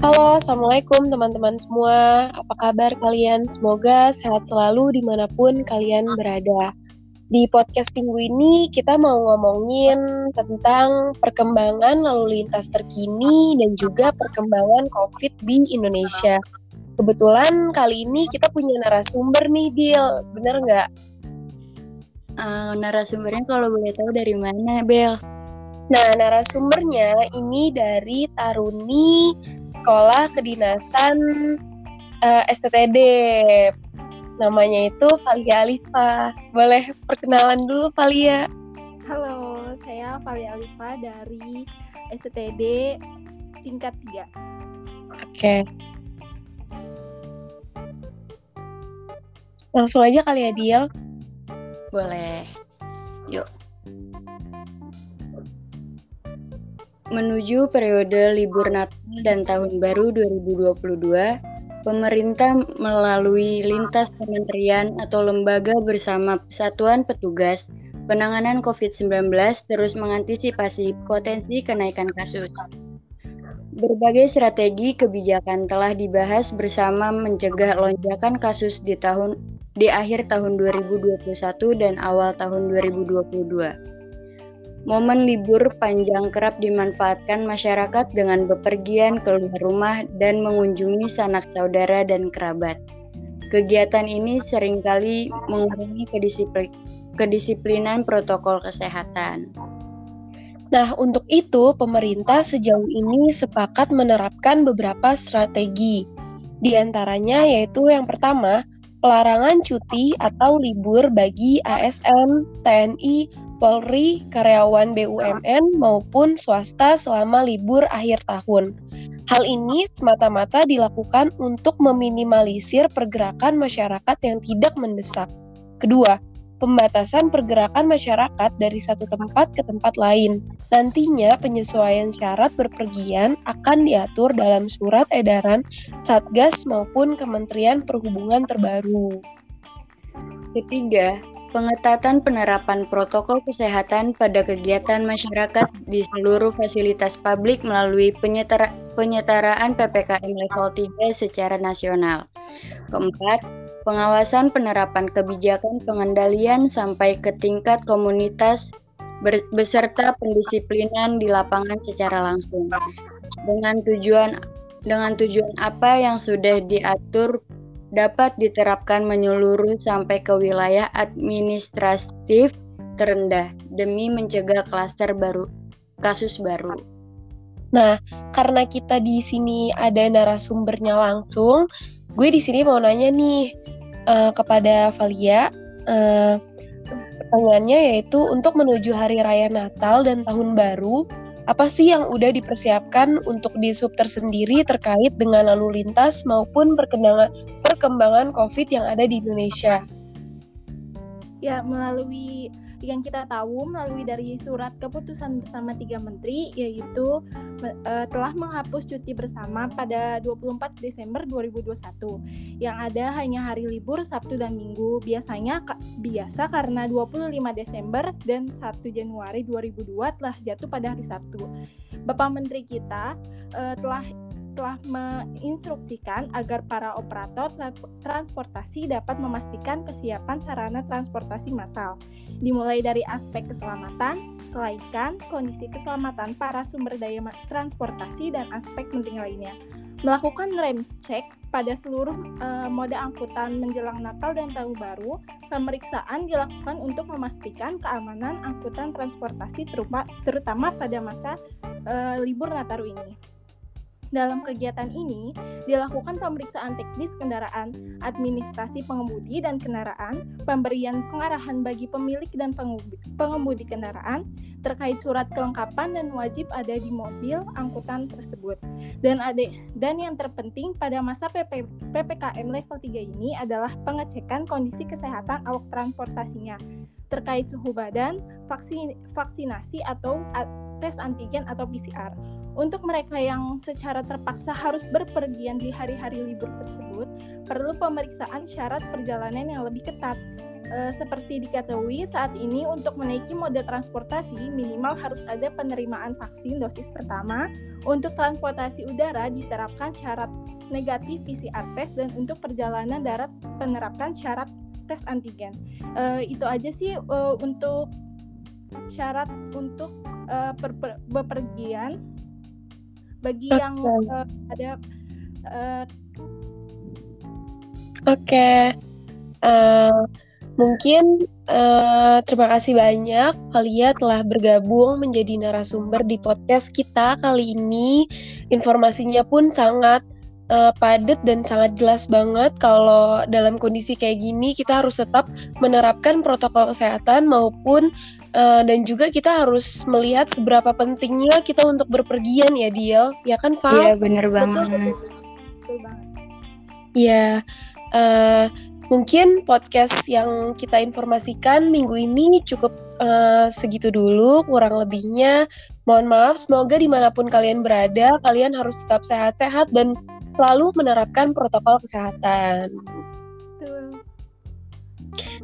Halo, Assalamualaikum teman-teman semua. Apa kabar kalian? Semoga sehat selalu di mana pun kalian berada. Di podcast minggu ini kita mau ngomongin tentang perkembangan lalu lintas terkini dan juga perkembangan COVID di Indonesia. Kebetulan kali ini kita punya narasumber nih, Dil. Bener nggak? Uh, narasumbernya kalau boleh tahu dari mana, Bel? Nah, narasumbernya ini dari Taruni Sekolah Kedinasan uh, eh, STTD. Namanya itu Valia Alifa. Boleh perkenalan dulu Valia? Halo, saya Valia Alifa dari STTD tingkat 3. Oke. Okay. Langsung aja kali ya, Diel. Boleh. Menuju periode libur Natal dan Tahun Baru 2022, pemerintah melalui lintas kementerian atau lembaga bersama Satuan Petugas Penanganan COVID-19 terus mengantisipasi potensi kenaikan kasus. Berbagai strategi kebijakan telah dibahas bersama mencegah lonjakan kasus di tahun di akhir tahun 2021 dan awal tahun 2022. Momen libur panjang kerap dimanfaatkan masyarakat dengan bepergian keluar rumah dan mengunjungi sanak saudara dan kerabat. Kegiatan ini sering kali mengurangi kedisiplin kedisiplinan protokol kesehatan. Nah, untuk itu pemerintah sejauh ini sepakat menerapkan beberapa strategi. Di antaranya yaitu yang pertama, pelarangan cuti atau libur bagi ASN, TNI, Polri, karyawan BUMN maupun swasta selama libur akhir tahun. Hal ini semata-mata dilakukan untuk meminimalisir pergerakan masyarakat yang tidak mendesak. Kedua, pembatasan pergerakan masyarakat dari satu tempat ke tempat lain. Nantinya penyesuaian syarat berpergian akan diatur dalam surat edaran Satgas maupun Kementerian Perhubungan terbaru. Ketiga, Pengetatan penerapan protokol kesehatan pada kegiatan masyarakat di seluruh fasilitas publik melalui penyetara, penyetaraan PPKM level 3 secara nasional. Keempat, pengawasan penerapan kebijakan pengendalian sampai ke tingkat komunitas beserta pendisiplinan di lapangan secara langsung. Dengan tujuan dengan tujuan apa yang sudah diatur dapat diterapkan menyeluruh sampai ke wilayah administratif terendah demi mencegah klaster baru kasus baru. Nah, karena kita di sini ada narasumbernya langsung, gue di sini mau nanya nih uh, kepada Valia. Uh, pertanyaannya yaitu untuk menuju hari raya Natal dan Tahun Baru, apa sih yang udah dipersiapkan untuk di sub tersendiri terkait dengan lalu lintas maupun perkembangan perkembangan COVID yang ada di Indonesia? Ya, melalui yang kita tahu melalui dari surat keputusan bersama tiga menteri yaitu uh, telah menghapus cuti bersama pada 24 Desember 2021 yang ada hanya hari libur Sabtu dan Minggu biasanya biasa karena 25 Desember dan 1 Januari 2002 telah jatuh pada hari Sabtu. Bapak Menteri kita uh, telah telah menginstruksikan agar para operator transportasi dapat memastikan kesiapan sarana transportasi massal, dimulai dari aspek keselamatan, kelaikan, kondisi keselamatan para sumber daya transportasi, dan aspek penting lainnya. Melakukan rem cek pada seluruh uh, moda angkutan menjelang Natal dan Tahun Baru, pemeriksaan dilakukan untuk memastikan keamanan angkutan transportasi terutama pada masa uh, libur Nataru ini. Dalam kegiatan ini, dilakukan pemeriksaan teknis kendaraan, administrasi pengemudi dan kendaraan, pemberian pengarahan bagi pemilik dan pengemudi kendaraan terkait surat kelengkapan dan wajib ada di mobil angkutan tersebut. Dan ada dan yang terpenting pada masa PP, PPKM level 3 ini adalah pengecekan kondisi kesehatan awak transportasinya terkait suhu badan, vaksin, vaksinasi atau tes antigen atau PCR. Untuk mereka yang secara terpaksa harus berpergian di hari-hari libur tersebut, perlu pemeriksaan syarat perjalanan yang lebih ketat. E, seperti diketahui, saat ini untuk menaiki moda transportasi minimal harus ada penerimaan vaksin dosis pertama. Untuk transportasi udara diterapkan syarat negatif PCR test dan untuk perjalanan darat penerapkan syarat tes antigen. E, itu aja sih e, untuk syarat untuk e, bepergian bagi yang uh, ada uh, Oke, okay. uh, mungkin uh, terima kasih banyak Valia telah bergabung menjadi narasumber di podcast kita kali ini. Informasinya pun sangat uh, padat dan sangat jelas banget kalau dalam kondisi kayak gini kita harus tetap menerapkan protokol kesehatan maupun Uh, dan juga kita harus melihat seberapa pentingnya kita untuk berpergian ya Diel, ya kan Val? Iya bener banget. Iya, uh, mungkin podcast yang kita informasikan minggu ini cukup uh, segitu dulu, kurang lebihnya. Mohon maaf, semoga di mana pun kalian berada, kalian harus tetap sehat-sehat dan selalu menerapkan protokol kesehatan.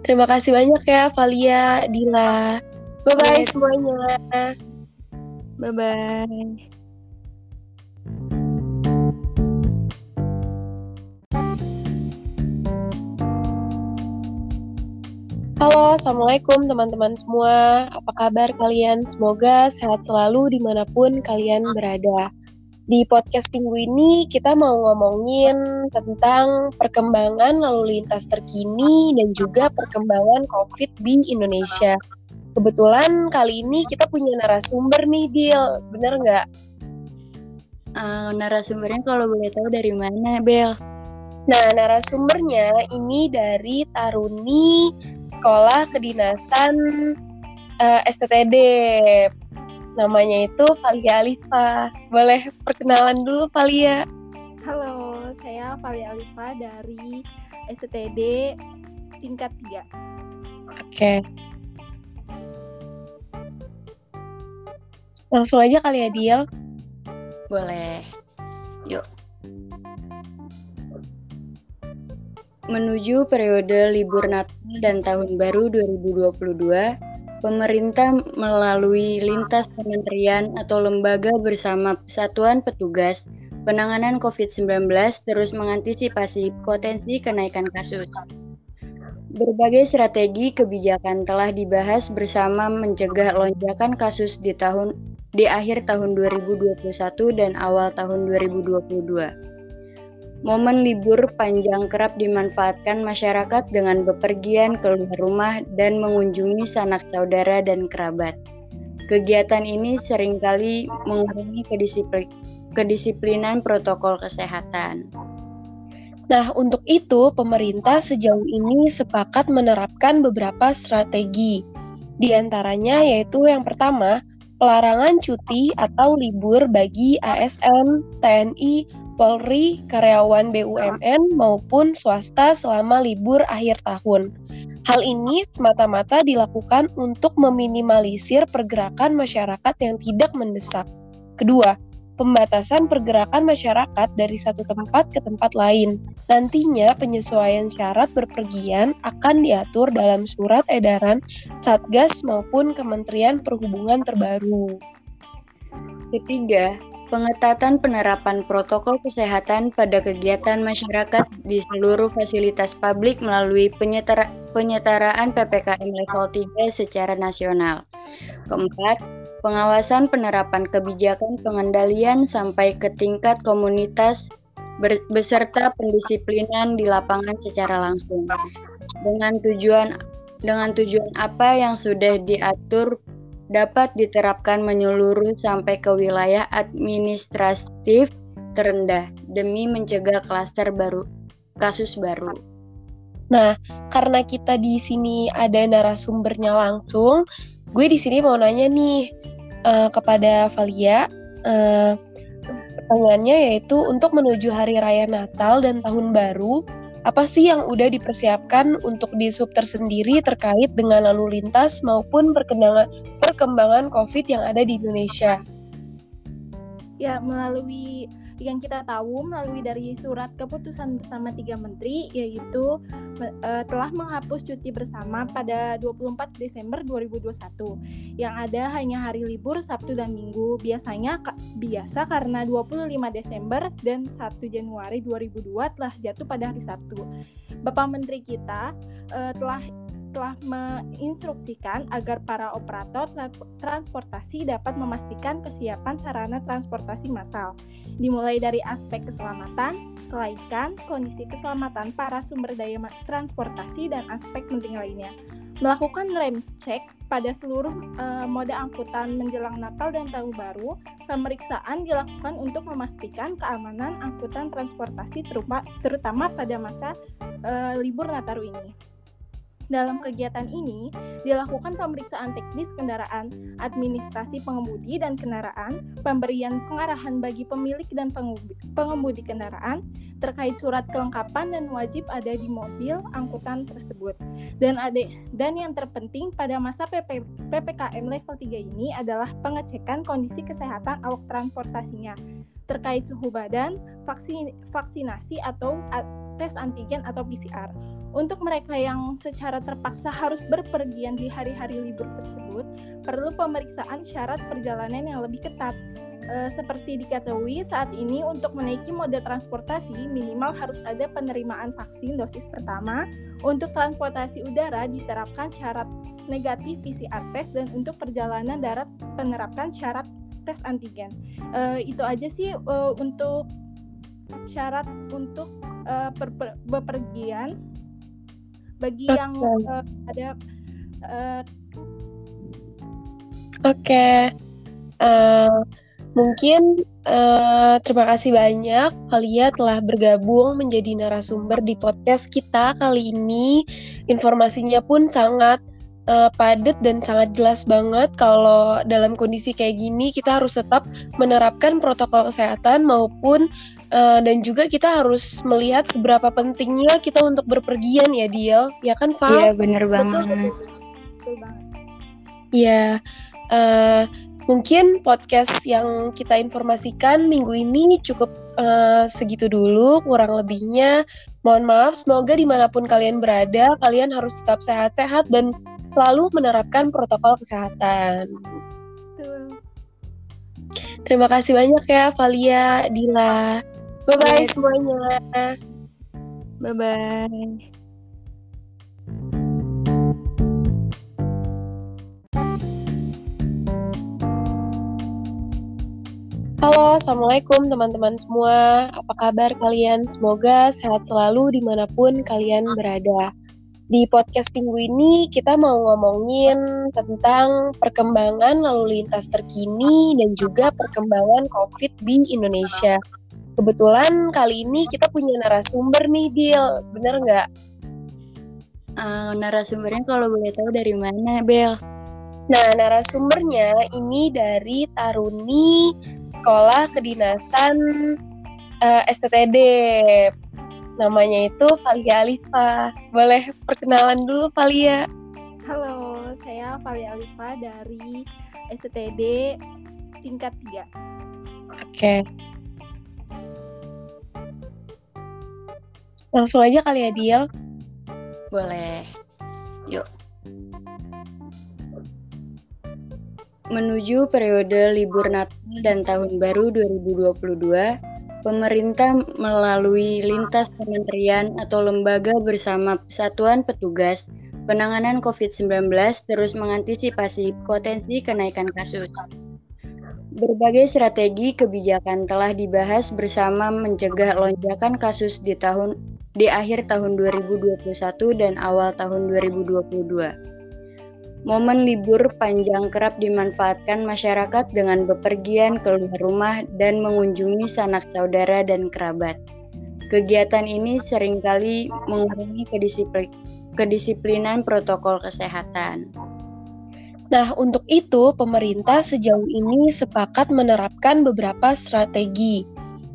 Terima kasih banyak ya Valia, Dila. Bye-bye yes. semuanya. Bye-bye. Halo, Assalamualaikum teman-teman semua. Apa kabar kalian? Semoga sehat selalu di mana pun kalian berada. Di podcast minggu ini kita mau ngomongin tentang perkembangan lalu lintas terkini dan juga perkembangan COVID di Indonesia. Kebetulan kali ini kita punya narasumber nih, Dil. Bener nggak? Uh, narasumbernya kalau boleh tahu dari mana, Bel? Nah, narasumbernya ini dari Taruni Sekolah Kedinasan uh, eh, STTD. Namanya itu Valia Alifa. Boleh perkenalan dulu, Valia? Halo, saya Valia Alifa dari STTD tingkat 3. Oke. Okay. Langsung aja kali ya, Diel. Boleh. Yuk. Menuju periode libur Natal dan Tahun Baru 2022, pemerintah melalui lintas kementerian atau lembaga bersama Satuan Petugas Penanganan COVID-19 terus mengantisipasi potensi kenaikan kasus. Berbagai strategi kebijakan telah dibahas bersama mencegah lonjakan kasus di tahun di akhir tahun 2021 dan awal tahun 2022. Momen libur panjang kerap dimanfaatkan masyarakat dengan bepergian keluar rumah dan mengunjungi sanak saudara dan kerabat. Kegiatan ini sering kali mengurangi kedisiplinan protokol kesehatan. Nah, untuk itu pemerintah sejauh ini sepakat menerapkan beberapa strategi. Di antaranya yaitu yang pertama, pelarangan cuti atau libur bagi ASN, TNI, Polri, karyawan BUMN maupun swasta selama libur akhir tahun. Hal ini semata-mata dilakukan untuk meminimalisir pergerakan masyarakat yang tidak mendesak. Kedua, pembatasan pergerakan masyarakat dari satu tempat ke tempat lain. Nantinya penyesuaian syarat berpergian akan diatur dalam surat edaran Satgas maupun Kementerian Perhubungan terbaru. Ketiga, pengetatan penerapan protokol kesehatan pada kegiatan masyarakat di seluruh fasilitas publik melalui penyetara penyetaraan PPKM level 3 secara nasional. Keempat, pengawasan penerapan kebijakan pengendalian sampai ke tingkat komunitas beserta pendisiplinan di lapangan secara langsung. Dengan tujuan dengan tujuan apa yang sudah diatur dapat diterapkan menyeluruh sampai ke wilayah administratif terendah demi mencegah klaster baru kasus baru. Nah, karena kita di sini ada narasumbernya langsung, gue di sini mau nanya nih, uh, kepada Valia. Uh, pertanyaannya yaitu untuk menuju hari raya Natal dan Tahun Baru, apa sih yang udah dipersiapkan untuk di sub tersendiri terkait dengan lalu lintas maupun perkembangan perkembangan COVID yang ada di Indonesia? Ya, melalui yang kita tahu melalui dari surat keputusan bersama tiga menteri yaitu uh, telah menghapus cuti bersama pada 24 Desember 2021 yang ada hanya hari libur Sabtu dan Minggu biasanya biasa karena 25 Desember dan 1 Januari 2002 telah jatuh pada hari Sabtu. Bapak Menteri kita uh, telah telah menginstruksikan agar para operator transportasi dapat memastikan kesiapan sarana transportasi massal, dimulai dari aspek keselamatan, kelaikan, kondisi keselamatan para sumber daya transportasi, dan aspek penting lainnya. Melakukan rem cek pada seluruh uh, moda angkutan menjelang Natal dan Tahun Baru, pemeriksaan dilakukan untuk memastikan keamanan angkutan transportasi terutama pada masa uh, libur Nataru ini. Dalam kegiatan ini, dilakukan pemeriksaan teknis kendaraan, administrasi pengemudi dan kendaraan, pemberian pengarahan bagi pemilik dan pengemudi kendaraan terkait surat kelengkapan dan wajib ada di mobil angkutan tersebut. Dan ada dan yang terpenting pada masa PP, PPKM level 3 ini adalah pengecekan kondisi kesehatan awak transportasinya terkait suhu badan, vaksin, vaksinasi atau tes antigen atau PCR. Untuk mereka yang secara terpaksa harus berpergian di hari-hari libur tersebut, perlu pemeriksaan syarat perjalanan yang lebih ketat. E, seperti diketahui, saat ini untuk menaiki moda transportasi minimal harus ada penerimaan vaksin dosis pertama. Untuk transportasi udara diterapkan syarat negatif PCR test dan untuk perjalanan darat penerapkan syarat tes antigen. E, itu aja sih e, untuk syarat untuk uh, bepergian bagi okay. yang uh, ada uh, Oke, okay. uh, mungkin uh, terima kasih banyak Valia telah bergabung menjadi narasumber di podcast kita kali ini. Informasinya pun sangat uh, padat dan sangat jelas banget kalau dalam kondisi kayak gini kita harus tetap menerapkan protokol kesehatan maupun Uh, dan juga kita harus melihat seberapa pentingnya kita untuk berpergian ya Diel, ya kan Val? Iya bener banget. Iya, uh, mungkin podcast yang kita informasikan minggu ini cukup uh, segitu dulu, kurang lebihnya. Mohon maaf, semoga di mana pun kalian berada, kalian harus tetap sehat-sehat dan selalu menerapkan protokol kesehatan. Terima kasih banyak ya Valia, Dila. Bye-bye semuanya. Bye-bye. Halo, Assalamualaikum teman-teman semua. Apa kabar kalian? Semoga sehat selalu di mana pun kalian berada. Di podcast minggu ini kita mau ngomongin tentang perkembangan lalu lintas terkini dan juga perkembangan COVID di Indonesia. Kebetulan kali ini kita punya narasumber nih, Bill. Bener nggak? Uh, narasumbernya kalau boleh tahu dari mana, Bel? Nah, narasumbernya ini dari Taruni Sekolah Kedinasan uh, eh, STTD. Namanya itu Valia Alifa. Boleh perkenalan dulu, Valia? Halo, saya Valia Alifa dari STTD tingkat 3. Oke. Okay. Langsung aja kali ya, Diel. Boleh. Yuk. Menuju periode libur Natal dan Tahun Baru 2022, pemerintah melalui lintas kementerian atau lembaga bersama Satuan Petugas Penanganan COVID-19 terus mengantisipasi potensi kenaikan kasus. Berbagai strategi kebijakan telah dibahas bersama mencegah lonjakan kasus di tahun di akhir tahun 2021 dan awal tahun 2022. Momen libur panjang kerap dimanfaatkan masyarakat dengan bepergian keluar rumah dan mengunjungi sanak saudara dan kerabat. Kegiatan ini sering kali mengurangi kedisiplinan protokol kesehatan. Nah, untuk itu pemerintah sejauh ini sepakat menerapkan beberapa strategi.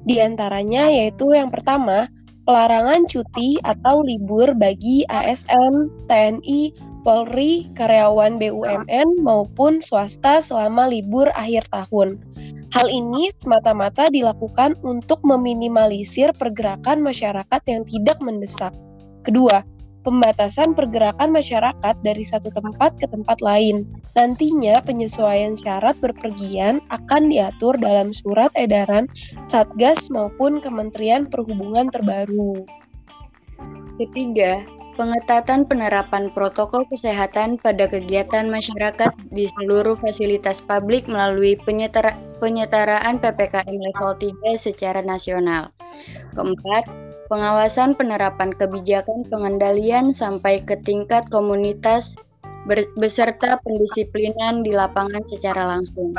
Di antaranya yaitu yang pertama, pelarangan cuti atau libur bagi ASN, TNI, Polri, karyawan BUMN maupun swasta selama libur akhir tahun. Hal ini semata-mata dilakukan untuk meminimalisir pergerakan masyarakat yang tidak mendesak. Kedua, pembatasan pergerakan masyarakat dari satu tempat ke tempat lain. Nantinya penyesuaian syarat berpergian akan diatur dalam surat edaran Satgas maupun Kementerian Perhubungan terbaru. Ketiga, pengetatan penerapan protokol kesehatan pada kegiatan masyarakat di seluruh fasilitas publik melalui penyetara penyetaraan PPKM level 3 secara nasional. Keempat, pengawasan penerapan kebijakan pengendalian sampai ke tingkat komunitas beserta pendisiplinan di lapangan secara langsung.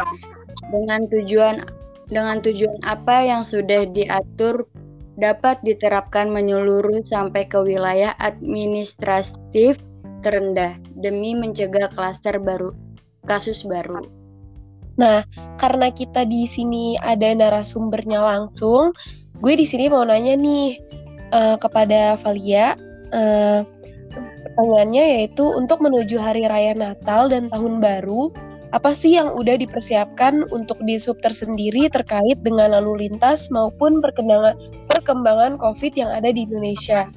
Dengan tujuan dengan tujuan apa yang sudah diatur dapat diterapkan menyeluruh sampai ke wilayah administratif terendah demi mencegah klaster baru kasus baru. Nah, karena kita di sini ada narasumbernya langsung, gue di sini mau nanya nih uh, kepada Valia. Uh, pertanyaannya yaitu untuk menuju hari raya Natal dan Tahun Baru, apa sih yang udah dipersiapkan untuk di sub tersendiri terkait dengan lalu lintas maupun perkembangan perkembangan COVID yang ada di Indonesia?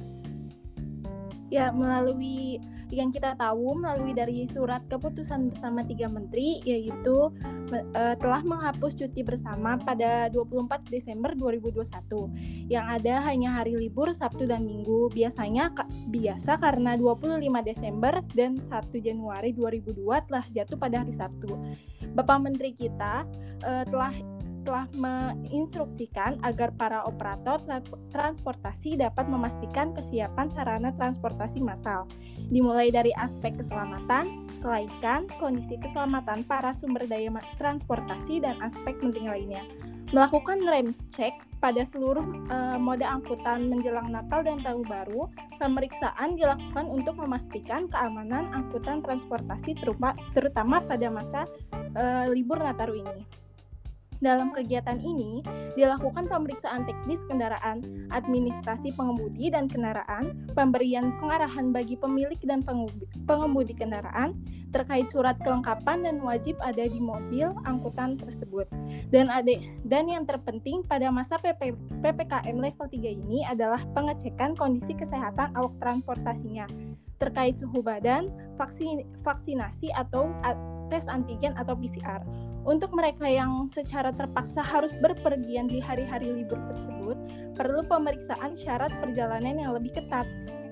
Ya, melalui yang kita tahu melalui dari surat keputusan bersama tiga menteri yaitu uh, telah menghapus cuti bersama pada 24 Desember 2021 yang ada hanya hari libur Sabtu dan Minggu biasanya biasa karena 25 Desember dan 1 Januari 2002 telah jatuh pada hari Sabtu. Bapak Menteri kita uh, telah telah menginstruksikan agar para operator transportasi dapat memastikan kesiapan sarana transportasi massal, dimulai dari aspek keselamatan, kelaikan, kondisi keselamatan para sumber daya transportasi, dan aspek penting lainnya. Melakukan rem cek pada seluruh uh, moda angkutan menjelang Natal dan Tahun Baru, pemeriksaan dilakukan untuk memastikan keamanan angkutan transportasi terutama pada masa uh, libur Nataru ini. Dalam kegiatan ini, dilakukan pemeriksaan teknis kendaraan, administrasi pengemudi dan kendaraan, pemberian pengarahan bagi pemilik dan pengemudi kendaraan terkait surat kelengkapan dan wajib ada di mobil angkutan tersebut. Dan ada dan yang terpenting pada masa PP, PPKM level 3 ini adalah pengecekan kondisi kesehatan awak transportasinya terkait suhu badan, vaksin, vaksinasi atau tes antigen atau PCR. Untuk mereka yang secara terpaksa harus berpergian di hari-hari libur tersebut, perlu pemeriksaan syarat perjalanan yang lebih ketat.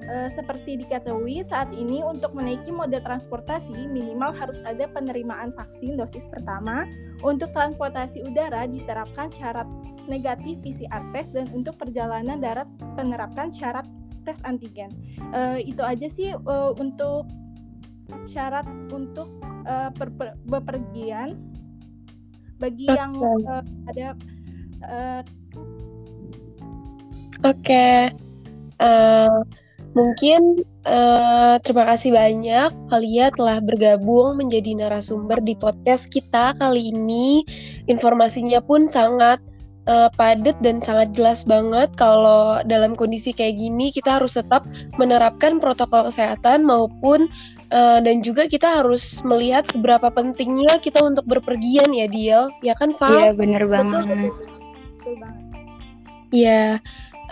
E, seperti diketahui saat ini untuk menaiki moda transportasi minimal harus ada penerimaan vaksin dosis pertama. Untuk transportasi udara diterapkan syarat negatif PCR test dan untuk perjalanan darat penerapkan syarat tes antigen. E, itu aja sih e, untuk syarat untuk uh, bepergian bagi okay. yang uh, ada uh, Oke, okay. uh, mungkin uh, terima kasih banyak Valia telah bergabung menjadi narasumber di podcast kita kali ini. Informasinya pun sangat uh, padat dan sangat jelas banget kalau dalam kondisi kayak gini kita harus tetap menerapkan protokol kesehatan maupun Uh, dan juga kita harus melihat seberapa pentingnya kita untuk berpergian ya Diel, ya kan Val? Iya bener banget. Iya,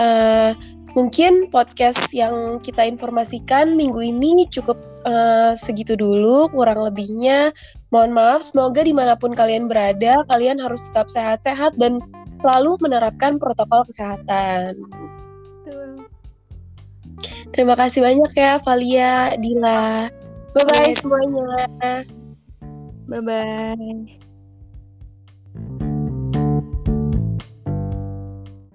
uh, mungkin podcast yang kita informasikan minggu ini cukup uh, segitu dulu, kurang lebihnya. Mohon maaf, semoga di mana pun kalian berada, kalian harus tetap sehat-sehat dan selalu menerapkan protokol kesehatan. Terima kasih banyak ya, Valia, Dila. Bye bye semuanya. Bye bye.